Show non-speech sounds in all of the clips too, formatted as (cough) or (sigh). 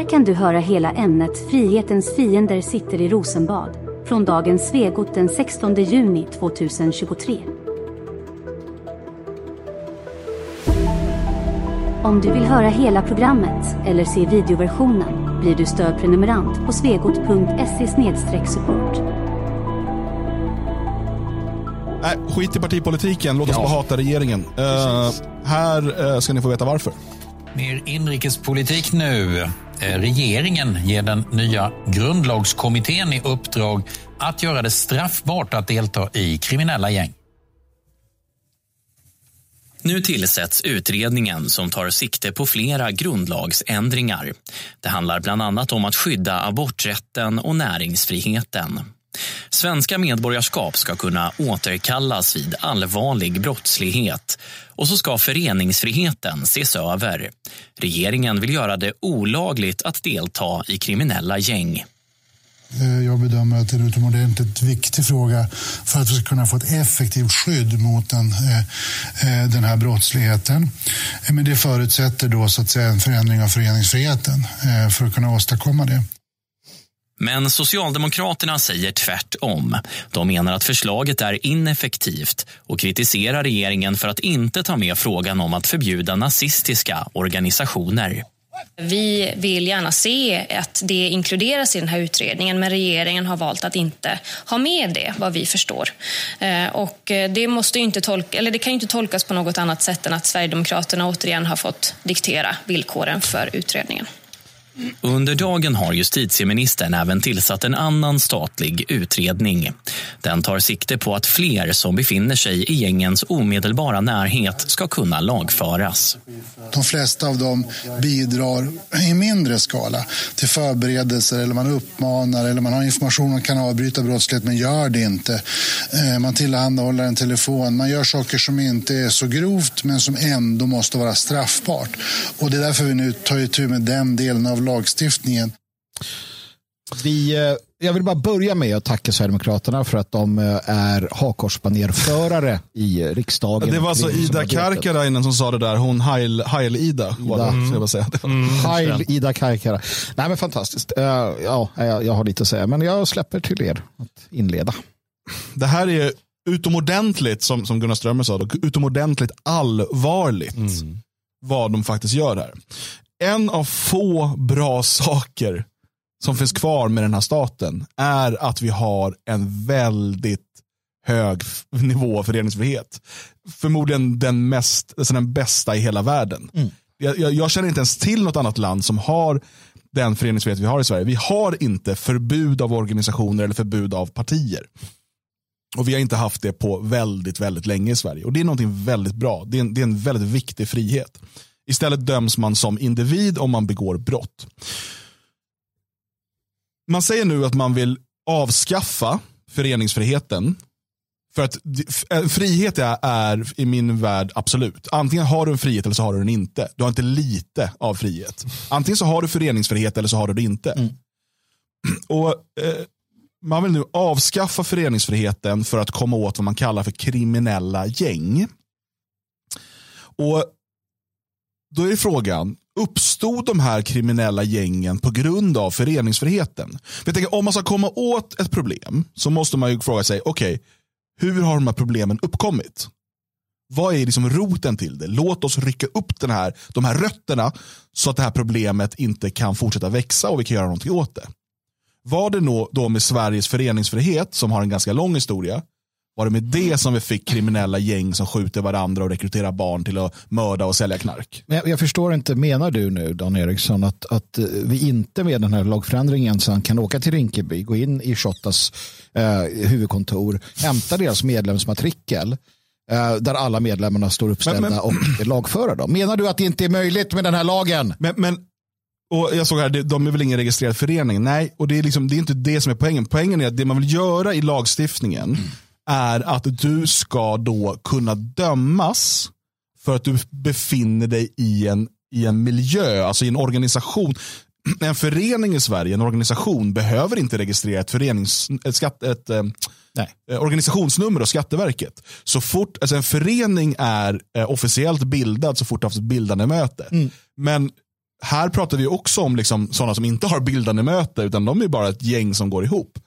Här kan du höra hela ämnet Frihetens fiender sitter i Rosenbad från dagens Svegot den 16 juni 2023. Om du vill höra hela programmet eller se videoversionen blir du stödprenumerant på svegot.se support. Nej, skit i partipolitiken. Låt oss bara hata regeringen. Uh, här uh, ska ni få veta varför. Mer inrikespolitik nu. Eh, regeringen ger den nya grundlagskommittén i uppdrag att göra det straffbart att delta i kriminella gäng. Nu tillsätts utredningen som tar sikte på flera grundlagsändringar. Det handlar bland annat om att skydda aborträtten och näringsfriheten. Svenska medborgarskap ska kunna återkallas vid allvarlig brottslighet och så ska föreningsfriheten ses över. Regeringen vill göra det olagligt att delta i kriminella gäng. Eh, jag bedömer att det är en utomordentligt viktig fråga för att vi ska kunna få ett effektivt skydd mot den, eh, eh, den här brottsligheten. Men det förutsätter då så att säga en förändring av föreningsfriheten för att kunna åstadkomma det. Men Socialdemokraterna säger tvärtom. De menar att förslaget är ineffektivt och kritiserar regeringen för att inte ta med frågan om att förbjuda nazistiska organisationer. Vi vill gärna se att det inkluderas i den här utredningen men regeringen har valt att inte ha med det, vad vi förstår. Eh, och det, måste inte tolka, eller det kan inte tolkas på något annat sätt än att Sverigedemokraterna återigen har fått diktera villkoren för utredningen. Under dagen har justitieministern även tillsatt en annan statlig utredning. Den tar sikte på att fler som befinner sig i gängens omedelbara närhet ska kunna lagföras. De flesta av dem bidrar i mindre skala till förberedelser eller man uppmanar eller man har information och kan avbryta brottslighet men gör det inte. Eh, man tillhandahåller en telefon, man gör saker som inte är så grovt men som ändå måste vara straffbart. Och det är därför vi nu tar itu med den delen av lagstiftningen. Vi, eh, jag vill bara börja med att tacka Sverigedemokraterna för att de eh, är hakorsbanerförare i riksdagen. Det var alltså Ida Karkarainen som sa det där, hon Heil-Ida. Ida. Mm. Mm. Heil Ida Karkara. Nej men fantastiskt. Ja, jag, har lite att säga, men jag släpper till er att inleda. Det här är utomordentligt, som, som Gunnar Strömmer sa, utomordentligt allvarligt mm. vad de faktiskt gör här en av få bra saker som finns kvar med den här staten är att vi har en väldigt hög nivå av föreningsfrihet. Förmodligen den, mest, alltså den bästa i hela världen. Mm. Jag, jag, jag, känner inte ens till något annat land som har den föreningsfrihet vi har i Sverige. Vi har inte förbud av organisationer eller förbud av partier. Och Vi har inte haft det på väldigt, väldigt länge i Sverige. Och Det är någonting väldigt bra. Det är en, det är en väldigt viktig frihet. Istället döms man som individ om man begår brott. Man säger nu att man vill avskaffa föreningsfriheten. För att frihet är, är, i min värld absolut. Antingen har du en frihet eller så har du den inte. Du har inte lite av frihet. Antingen så har du föreningsfrihet eller så har du det inte. Mm. (clears throat) Och eh, Man vill nu avskaffa föreningsfriheten för att komma åt vad man kallar för kriminella gäng. Och då är frågan, uppstod de här kriminella gängen på grund av föreningsfriheten? Jag tänker, om man ska komma åt ett problem så måste man ju fråga sig, okej, okay, hur har de här problemen uppkommit? Vad är liksom roten till det? Låt oss rycka upp den här, de här rötterna så att det här problemet inte kan fortsätta växa och vi kan göra någonting åt det. Var det då med Sveriges föreningsfrihet som har en ganska lång historia var det med det som vi fick kriminella gäng som skjuter varandra och rekryterar barn till att mörda och sälja knark? Jag, jag förstår inte, menar du nu Dan Eriksson att, att vi inte med den här lagförändringen sen kan åka till Rinkeby, gå in i Shottaz eh, huvudkontor, hämta deras medlemsmatrikel eh, där alla medlemmarna står uppställda men, men, och lagföra dem. Menar du att det inte är möjligt med den här lagen? Men, men och jag såg här, de är väl ingen registrerad förening? Nej, och det är, liksom, det är inte det som är poängen. Poängen är att det man vill göra i lagstiftningen mm är att du ska då kunna dömas för att du befinner dig i en, i en miljö, alltså i en organisation. (clears throat) En förening i Sverige, en organisation, behöver inte registrera ett, förenings, ett, skatt, ett eh, eh organisationsnummer och Skatteverket. Så fort, alltså en förening är eh, officiellt bildad så fort du haft ett bildande möte. Mm. Men här pratar vi också om liksom sådana som inte har bildande möte, utan de är bara ett gäng som går ihop.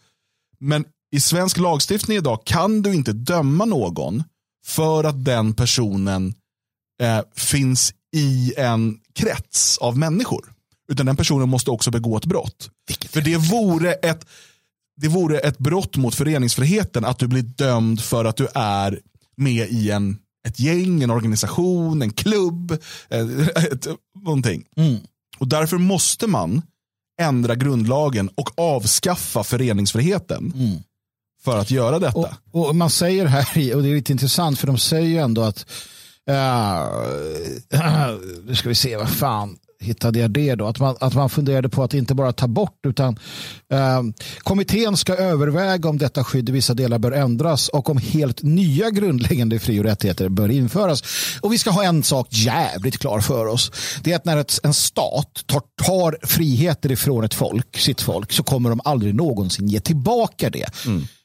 Men i svensk lagstiftning idag kan du inte döma någon för att den personen eh, finns i en krets av människor. Utan den personen måste också begå ett brott. För det vore ett, det vore ett brott mot föreningsfriheten att du blir dömd för att du är med i en, ett gäng, en organisation, en klubb, ett, (laughs) ett, någonting. Mm. Och därför måste man ändra grundlagen och avskaffa föreningsfriheten Mm. För att göra detta. Och, och man säger här, och det är lite intressant för de säger ju ändå att, uh, (clears throat) nu ska vi se, vad fan hittade jag det då? Att man, att man funderade på att inte bara ta bort utan eh, kommittén ska överväga om detta skydd i vissa delar bör ändras och om helt nya grundläggande fri och rättigheter bör införas. Och vi ska ha en sak jävligt klar för oss. Det är att när ett, en stat tar, tar friheter ifrån ett folk, sitt folk, så kommer de aldrig någonsin ge tillbaka det.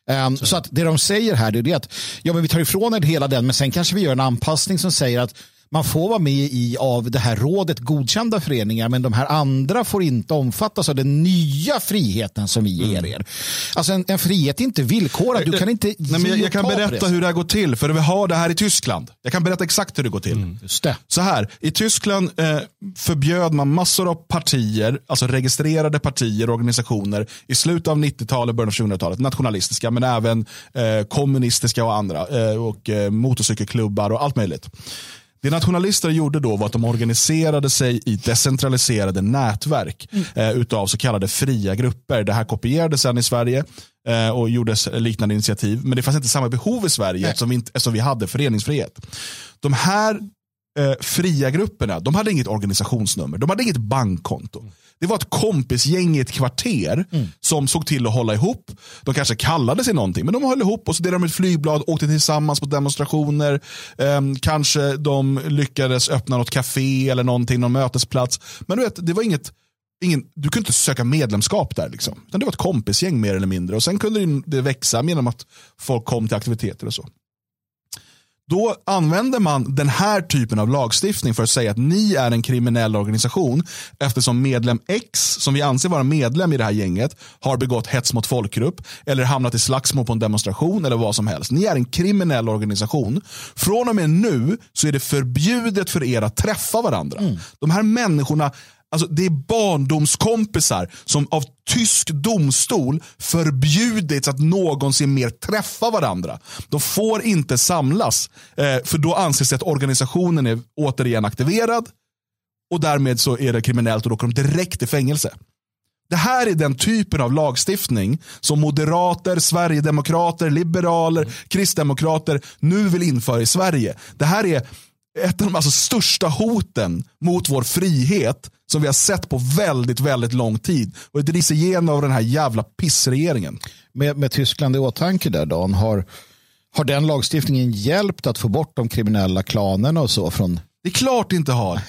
Um, så. att det de säger här det är att ja, men vi tar ifrån er hela den men sen kanske vi gör en anpassning som säger att man får vara med i av det här rådet godkända föreningar men de här andra får inte omfattas av den nya friheten som vi ger er. Alltså en, en frihet är inte villkorad. Du kan inte Nej, men jag, jag kan berätta hur det här går till, för vi har det här i Tyskland. Jag kan berätta exakt hur det går till. Det. Så här, i Tyskland eh, förbjöd man massor av partier, alltså registrerade partier och organisationer i slutet av 90-talet, början av 2000-talet. Nationalistiska, men även eh, kommunistiska och andra. Eh, och eh, motorcykelklubbar och allt möjligt. Det nationalister gjorde då var att de organiserade sig i decentraliserade nätverk eh, utav så kallade fria grupper. Det här kopierades sedan i Sverige eh, och gjordes liknande initiativ. Men det fanns inte samma behov i Sverige eftersom vi, inte, eftersom vi hade föreningsfrihet. De här eh, fria grupperna, de hade inget organisationsnummer, de hade inget bankkonto. Det var ett kompisgäng i ett kvarter som såg till att hålla ihop. De kanske kallade sig någonting, men de höll ihop och så delade de ett flygblad, åkte tillsammans på demonstrationer. Ehm, kanske de lyckades öppna något café eller någonting, någon mötesplats. Men du vet, det var inget, ingen, du kunde inte söka medlemskap där. Liksom. Utan det var ett kompisgäng mer eller mindre. Och Sen kunde det växa genom att folk kom till aktiviteter och så. Då använder man den här typen av lagstiftning för att säga att ni är en kriminell organisation eftersom medlem X, som vi anser vara medlem i det här gänget, har begått hets mot folkgrupp eller hamnat i slagsmål på en demonstration eller vad som helst. Ni är en kriminell organisation. Från och med nu så är det förbjudet för er att träffa varandra. De här människorna Alltså det är barndomskompisar som av tysk domstol förbjudits att någonsin mer träffa varandra. De får inte samlas, eh, för då anses det att organisationen är återigen aktiverad och därmed så är det kriminellt och då åker de direkt i fängelse. Det här är den typen av lagstiftning som moderater, sverigedemokrater, liberaler, kristdemokrater nu vill införa i Sverige. Det här är ett av de alltså största hoten mot vår frihet som vi har sett på väldigt, väldigt lång tid. Och det drivs igenom av den här jävla pissregeringen. Med, med Tyskland i åtanke där Dan, har, har den lagstiftningen hjälpt att få bort de kriminella klanerna och så från Det är klart det inte har.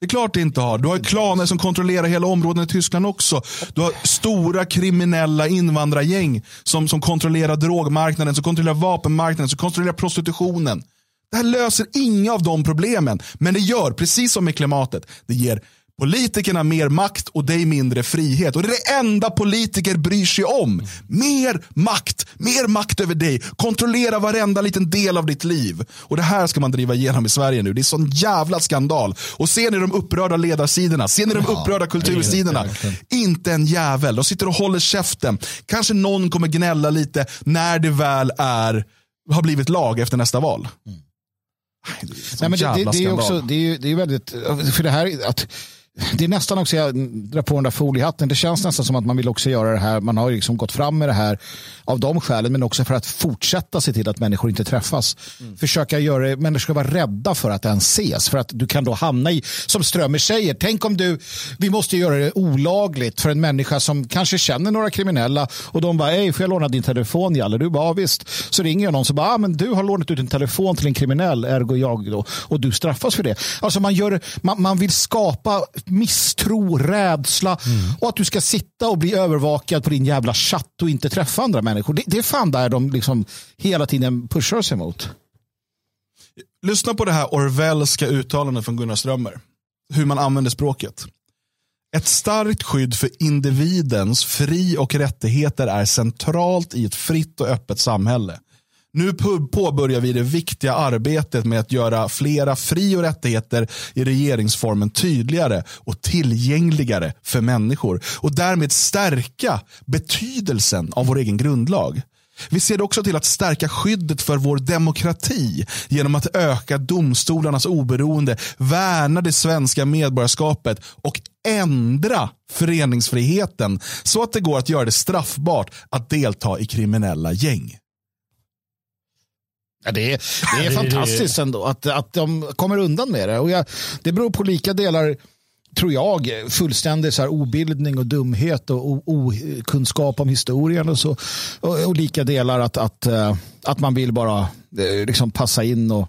Det är klart det inte har. Du har klaner som kontrollerar hela områden i Tyskland också. Du har stora kriminella invandrargäng som, som kontrollerar drogmarknaden, som kontrollerar vapenmarknaden, som kontrollerar prostitutionen. Det här löser inga av de problemen. Men det gör, precis som med klimatet, det ger politikerna mer makt och dig mindre frihet. Och det är det enda politiker bryr sig om. Mer makt, mer makt över dig. Kontrollera varenda liten del av ditt liv. Och det här ska man driva igenom i Sverige nu. Det är sån jävla skandal. Och ser ni de upprörda ledarsidorna, ser ni de upprörda kultursidorna. Inte en jävel. De sitter och håller käften. Kanske någon kommer gnälla lite när det väl är, har blivit lag efter nästa val. Sån Nej, det, är skandal. också, det är, ju- väldigt, för det här att det är nästan också, jag drar på den där foliehatten, det känns nästan som att man vill också göra det här, man har liksom gått fram med det här av de skälen, men också för att fortsätta se till att människor inte träffas. Försöka göra det, människor ska vara rädda för att ens ses, för att du kan då hamna i, som Strömmer säger, tänk om du, vi måste göra det olagligt för en människa som kanske känner några kriminella och de bara, hej, får jag låna din telefon Jalle? Du bara, ja, visst. Så ringer jag någon som bara, ah, men du har lånat ut en telefon till en kriminell, ergo jag då, och du straffas för det. Alltså man, gör, man, man vill skapa misstro, rädsla och att du ska sitta och bli övervakad på din jävla chatt och inte träffa andra människor. Det, det är fan där de liksom hela tiden pushar sig mot. Lyssna på det här Orwellska uttalandet från Gunnar Strömmer. Hur man använder språket. Ett starkt skydd för individens fri och rättigheter är centralt i ett fritt och öppet samhälle. Nu påbörjar vi det viktiga arbetet med att göra flera fri och rättigheter i regeringsformen tydligare och tillgängligare för människor och därmed stärka betydelsen av vår egen grundlag. Vi ser också till att stärka skyddet för vår demokrati genom att öka domstolarnas oberoende, värna det svenska medborgarskapet och ändra föreningsfriheten så att det går att göra det straffbart att delta i kriminella gäng. Ja, det är, (laughs) det är fantastiskt ändå att, att de kommer undan med det. Och jag, det beror på lika delar tror jag, fullständig så här obildning och dumhet och okunskap om historien och så. Och, och lika delar att, att, eh, att man vill bara eh, liksom passa in och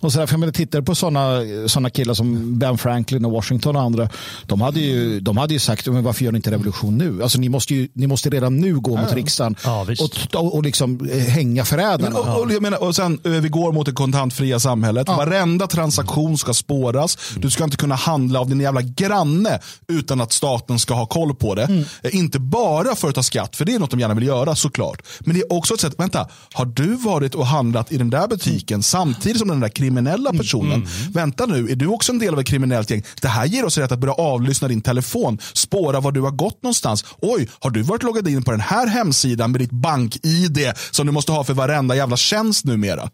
och så där, för jag tittar på sådana såna killar som Ben Franklin och Washington och andra. De hade ju, de hade ju sagt, men varför gör ni inte revolution nu? Alltså, ni, måste ju, ni måste redan nu gå mot riksdagen ja, och, och liksom eh, hänga förrädarna. och, och, jag menar, och sen, eh, vi går mot det kontantfria samhället. Ja. Varenda transaktion ska spåras. Du ska inte kunna handla av din jävla granne utan att staten ska ha koll på det. Mm. Eh, inte bara för att ta skatt, för det är något de gärna vill göra såklart. Men det är också ett sätt, vänta, har du varit och handlat i den där butiken mm. samtidigt som som den där kriminella mm, personen. Mm, mm. Vänta nu, är du också en del av ett kriminellt gäng? Det här ger oss rätt att börja avlyssna din telefon, spåra var du har gått någonstans. Oj, har du varit loggad in på den här hemsidan med ditt bank-id som du måste ha för varenda jävla tjänst numera?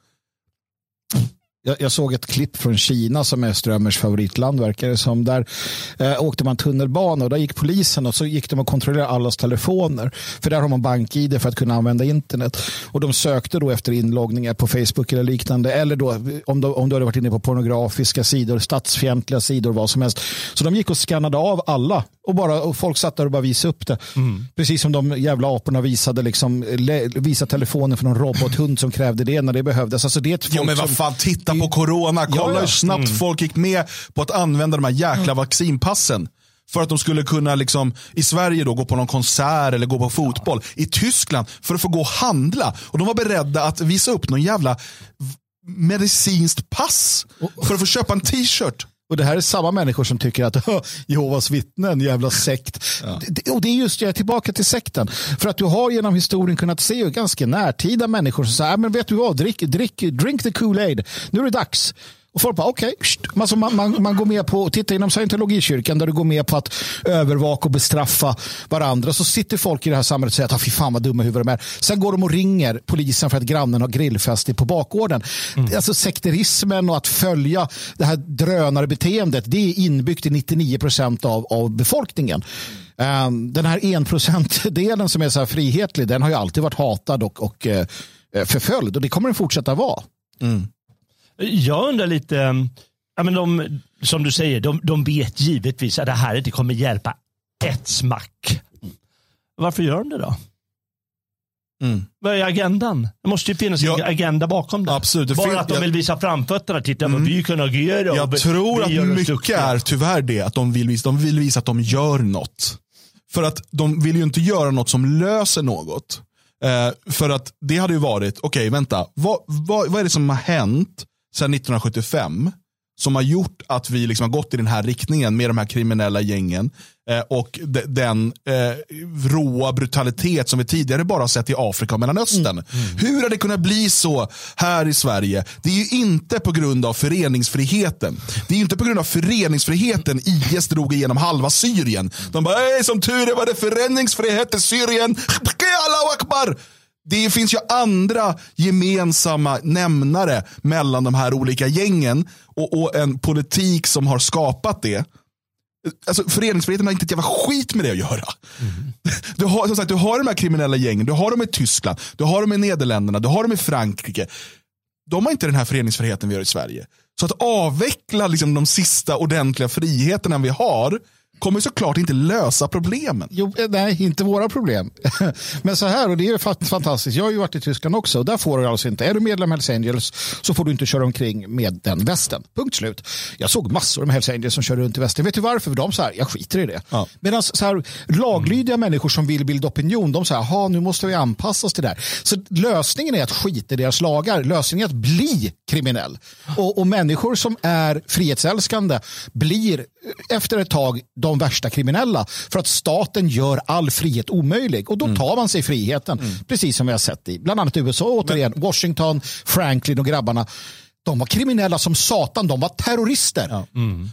Jag, jag, såg ett klipp från Kina som är Strömmers favoritland verkar det som. Där eh, åkte man tunnelbana och där gick polisen och så gick de och kontrollerade allas telefoner. För där har man bank-id för att kunna använda internet. Och de sökte då efter inloggningar på Facebook eller liknande. Eller då om du, om du hade varit inne på pornografiska sidor, statsfientliga sidor, vad som helst. Så de gick och skannade av alla och, bara, och folk satt där och bara visade upp det. Mm. Precis som de jävla aporna visade, liksom, visade telefonen för någon robothund som krävde det när det behövdes. Alltså det är jo, men vad fan, titta på corona. Kolla ja, ja. hur snabbt mm. folk gick med på att använda de här jäkla mm. vaccinpassen. För att de skulle kunna liksom, i Sverige då, gå på någon konsert eller gå på fotboll. Ja. I Tyskland för att få gå och handla. Och de var beredda att visa upp någon jävla medicinskt pass för att få köpa en t-shirt. Och det här är samma människor som tycker att (laughs) Jehovas vittnen, jävla sekt. Ja. Och det är just jag är tillbaka till sekten. För att du har genom historien kunnat se ganska närtida människor som säger, men vet du vad, drick, drick, drink the Kool-Aid. Nu är det dags. Och folk bara, okej. Okay. Alltså man, man, man, går med på, titta inom scientologikyrkan där du går med på att övervaka och bestraffa varandra. Så sitter folk i det här samhället och säger att ah, fy fan vad dumma huvud de är. Sen går de och ringer polisen för att grannen har grillfest på bakgården. Mm. Alltså sekterismen och att följa det här drönarbeteendet, det är inbyggt i 99 procent av, av befolkningen. Um, den här enprocentdelen som är så här frihetlig, den har ju alltid varit hatad och, och uh, förföljd och det kommer den fortsätta vara. Mm. Jag undrar lite, ja, men de, som du säger, de, de vet givetvis att det här inte kommer hjälpa ett smack. Varför gör de det då? Mm. Vad är agendan? Det måste ju finnas ja, en agenda bakom det. Absolut, det Bara att de vill visa framfötterna. Titta mm. vad vi kan agera. Jag tror att mycket är tyvärr det. Att de vill, visa, de vill visa att de gör något. För att de vill ju inte göra något som löser något. Eh, för att det hade ju varit, okej okay, vänta, vad, vad, vad är det som har hänt sedan 1975 som har gjort att vi liksom har gått i den här riktningen med de här kriminella gängen eh, och de, den eh, råa brutalitet som vi tidigare bara sett i Afrika och Mellanöstern. Mm. Mm. Hur har det kunnat bli så här i Sverige? Det är ju inte på grund av föreningsfriheten. Det är inte på grund av föreningsfriheten IS drog igenom halva Syrien. De bara, som tur är var det föreningsfrihet i Syrien. (laughs) Allahu akbar! Det finns ju andra gemensamma nämnare mellan de här olika gängen och, och en politik som har skapat det. Alltså, föreningsfriheten har inte ett jävla skit med det att göra. Mm. Du, har, som sagt, du har de här kriminella gängen, du har dem i Tyskland, du har dem i Nederländerna, du har dem i Frankrike. De har inte den här föreningsfriheten vi har i Sverige. Så att avveckla liksom, de sista ordentliga friheterna vi har kommer såklart inte lösa problemen. Jo, eh, nej, inte våra problem. (laughs) Men så här, och det är fantastiskt. Jag har ju varit i Tyskland också och där får du alltså inte, är du medlem i Hells Angels så får du inte köra omkring med den västen. Punkt slut. Jag såg massor med Hells Angels som kör runt i västen. Vet du varför? För de så här, jag skiter i det. Ja. Medan så här, laglydiga mm. människor som vill bilda opinion, de säger, nu måste vi anpassa oss till det här. Så lösningen är att skita i deras lagar. Lösningen är att bli kriminell. Och, och människor som är frihetsälskande blir efter ett tag de värsta kriminella för att staten gör all frihet omöjlig och då tar man sig friheten. Precis som vi har sett i bland annat USA, återigen, Washington, Franklin och grabbarna. De var kriminella som satan, de var terrorister.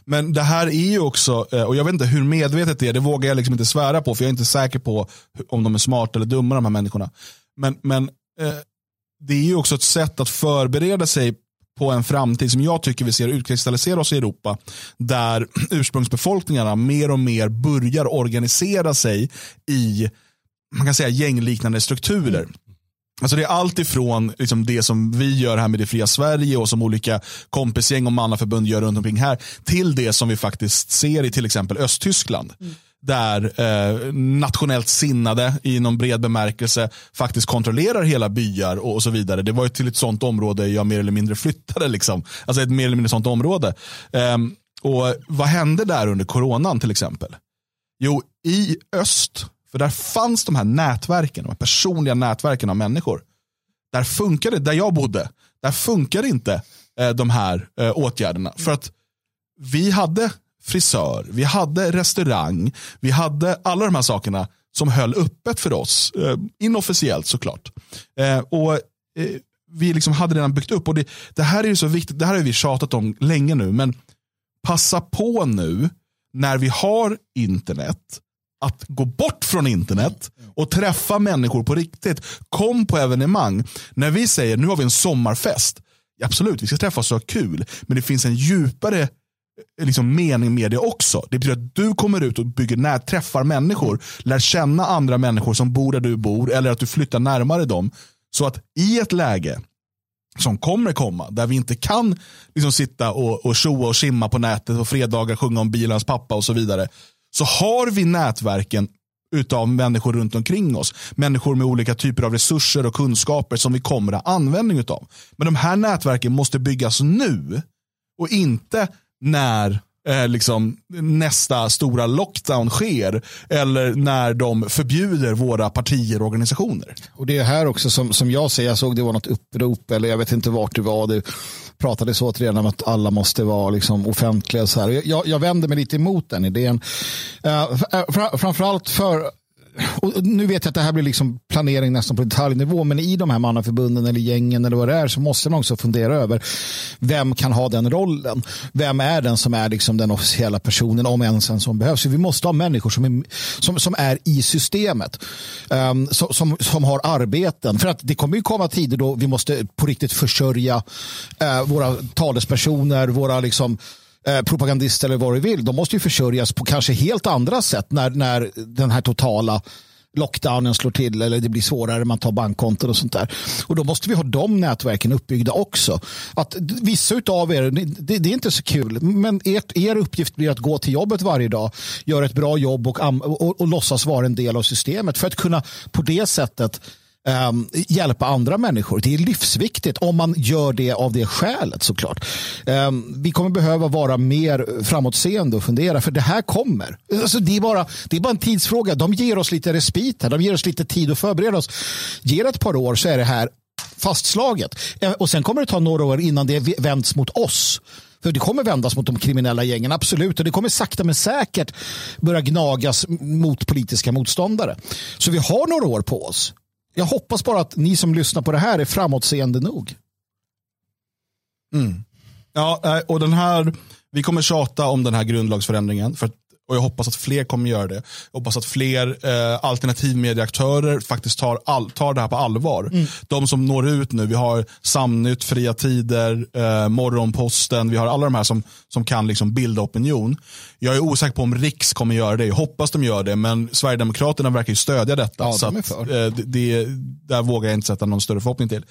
Men det här är ju också, eh, och jag vet inte hur medvetet det är, det vågar jag liksom inte svära på, för jag är inte säker på om de är smarta eller dumma de här människorna. Men, men eh, det är ju också ett sätt att förbereda sig på en framtid som jag tycker vi ser utkristallisera oss i Europa. Där (clears throat) ursprungsbefolkningarna mer och mer börjar organisera sig i man kan säga gängliknande strukturer. Alltså det är allt ifrån liksom det som vi gör här med det fria Sverige och som olika kompisgäng och mannaförbund gör runt omkring här till det som vi faktiskt ser i till exempel Östtyskland. Mm. Där eh, nationellt sinnade i någon bred bemärkelse faktiskt kontrollerar hela byar och, och så vidare. Det var ju till ett sånt område jag mer eller mindre flyttade. Liksom. Alltså ett mer eller mindre sånt område. Eh, och Vad hände där under coronan till exempel? Jo, i öst, för där fanns de här nätverken, de här personliga nätverken av människor. Där funkade, där jag bodde, där funkade inte eh, de här eh, åtgärderna. För att vi hade frisör, vi hade restaurang, vi hade alla de här sakerna som höll öppet för oss. Eh, inofficiellt såklart. Eh, och eh, Vi liksom hade redan byggt upp. och det, det här är ju så viktigt, det här har vi tjatat om länge nu. Men passa på nu när vi har internet att gå bort från internet och träffa människor på riktigt. Kom på evenemang. När vi säger nu har vi en sommarfest. Absolut, vi ska träffas och ha kul. Men det finns en djupare liksom, mening med det också. Det betyder att du kommer ut och bygger när, träffar människor, lär känna andra människor som bor där du bor eller att du flyttar närmare dem. Så att i ett läge som kommer komma, där vi inte kan liksom sitta och, och tjoa och simma på nätet och fredagar sjunga om bilens pappa och så vidare. Så har vi nätverken utav människor runt omkring oss. Människor med olika typer av resurser och kunskaper som vi kommer att ha användning utav. Men de här nätverken måste byggas nu och inte när eh, liksom, nästa stora lockdown sker eller när de förbjuder våra partier och organisationer. Och det är här också som, som jag ser, jag såg det var något upprop eller jag vet inte vart det var. Det pratades återigen om att alla måste vara liksom offentliga. Så här. Jag, jag vänder mig lite emot den idén. Uh, fr framförallt för och nu vet jag att det här blir liksom planering nästan på detaljnivå, men i de här mannaförbunden eller gängen eller vad det är så måste man också fundera över vem kan ha den rollen? Vem är den som är liksom den officiella personen, om ens en som behövs? Vi måste ha människor som är, som, som är i systemet, ehm, um, som, som, som, har arbeten. För att det kommer ju komma tider då vi måste på riktigt försörja uh, våra talespersoner, våra liksom Eh, propagandister eller vad du vill, de måste ju försörjas på kanske helt andra sätt när, när den här totala lockdownen slår till eller det blir svårare, man tar bankkonton och sånt där. Och då måste vi ha de nätverken uppbyggda också. Att vissa av er, det, det är inte så kul, men ert, er uppgift blir att gå till jobbet varje dag, göra ett bra jobb och, och, och, och låtsas vara en del av systemet för att kunna på det sättet Um, hjälpa andra människor. Det är livsviktigt om man gör det av det skälet såklart. Um, vi kommer behöva vara mer framåtseende och fundera för det här kommer. Alltså, det, är bara, det är bara en tidsfråga. De ger oss lite respit här. De ger oss lite tid att förbereda oss. Ger ett par år så är det här fastslaget. Eh, och sen kommer det ta några år innan det vänds mot oss. För det kommer vändas mot de kriminella gängen, absolut. Och det kommer sakta men säkert börja gnagas mot politiska motståndare. Så vi har några år på oss. Jag hoppas bara att ni som lyssnar på det här är framåtseende nog. Mm. Ja, eh, och den här, vi kommer tjata om den här grundlagsförändringen. För, och jag hoppas att fler kommer göra det. Jag hoppas att fler eh, alternativmedieaktörer faktiskt tar, all, tar det här på allvar. Mm. De som når ut nu, vi har Samnytt, Fria Tider, eh, Morgonposten, vi har alla de här som, som kan liksom bilda opinion. Jag är osäker på om Riks kommer göra det. Jag hoppas de gör det, men Sverigedemokraterna verkar ju stödja detta. Ja, så de att, eh, det, där vågar jag inte sätta någon större förhoppning till.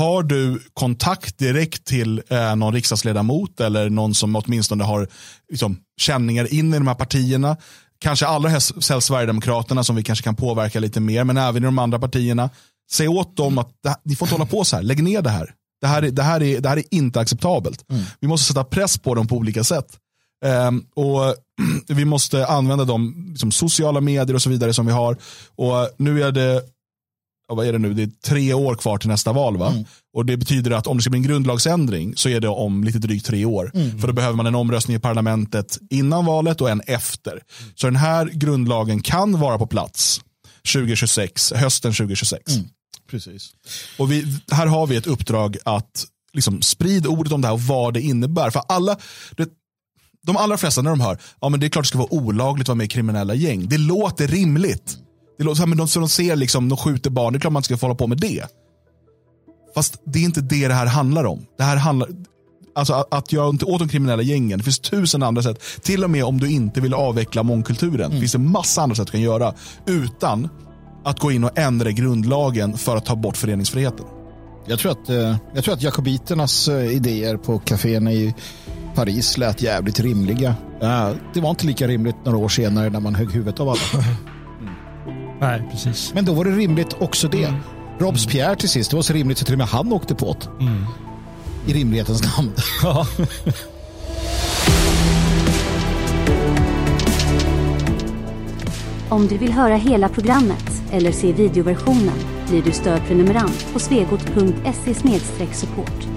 Har du kontakt direkt till eh, någon riksdagsledamot eller någon som åtminstone har liksom, känningar in i de här partierna, kanske allra helst Sverigedemokraterna som vi kanske kan påverka lite mer, men även i de andra partierna. Säg åt dem att ni får inte hålla på så här, lägg ner det här. Det här är, det här är, det här är inte acceptabelt. Mm. Vi måste sätta press på dem på olika sätt. Um, och (clears throat) Vi måste använda de liksom, sociala medier och så vidare som vi har. Och Nu är det vad är det nu, det är tre år kvar till nästa val. va? Mm. Och Det betyder att om det ska bli en grundlagsändring så är det om lite drygt tre år. Mm. För då behöver man en omröstning i parlamentet innan valet och en efter. Så den här grundlagen kan vara på plats 2026, hösten 2026. Mm. Precis. Och vi, här har vi ett uppdrag att liksom, sprida ordet om det här och vad det innebär. För alla, det, de allra flesta när de hör, ja men det är klart det ska vara olagligt att vara med i kriminella gäng. Det låter rimligt. Det låter, så här, men de, så de ser liksom, de skjuter barn, det är klart man ska få hålla på med det. Fast det är inte det det här handlar om. Det här handlar, alltså att, att göra inte åt de kriminella gängen, det finns tusen andra sätt. Till och med om du inte vill avveckla mångkulturen, finns det massa andra sätt du kan göra. Utan att gå in och ändra grundlagen för att ta bort föreningsfriheten. Jag tror att, eh, jag tror att jakobiternas eh, idéer på kaféerna i Paris lät jävligt rimliga. Ja, det var inte lika rimligt några år senare när man högg huvudet av alla. (laughs) Nej, precis. Men då var det rimligt också det. Robespierre till sist, det var så rimligt så till och med han åkte på det. I rimlighetens namn. (laughs) Ja. Om du vill höra hela programmet eller se videoversionen blir du stödprenumerant på svegot.se support.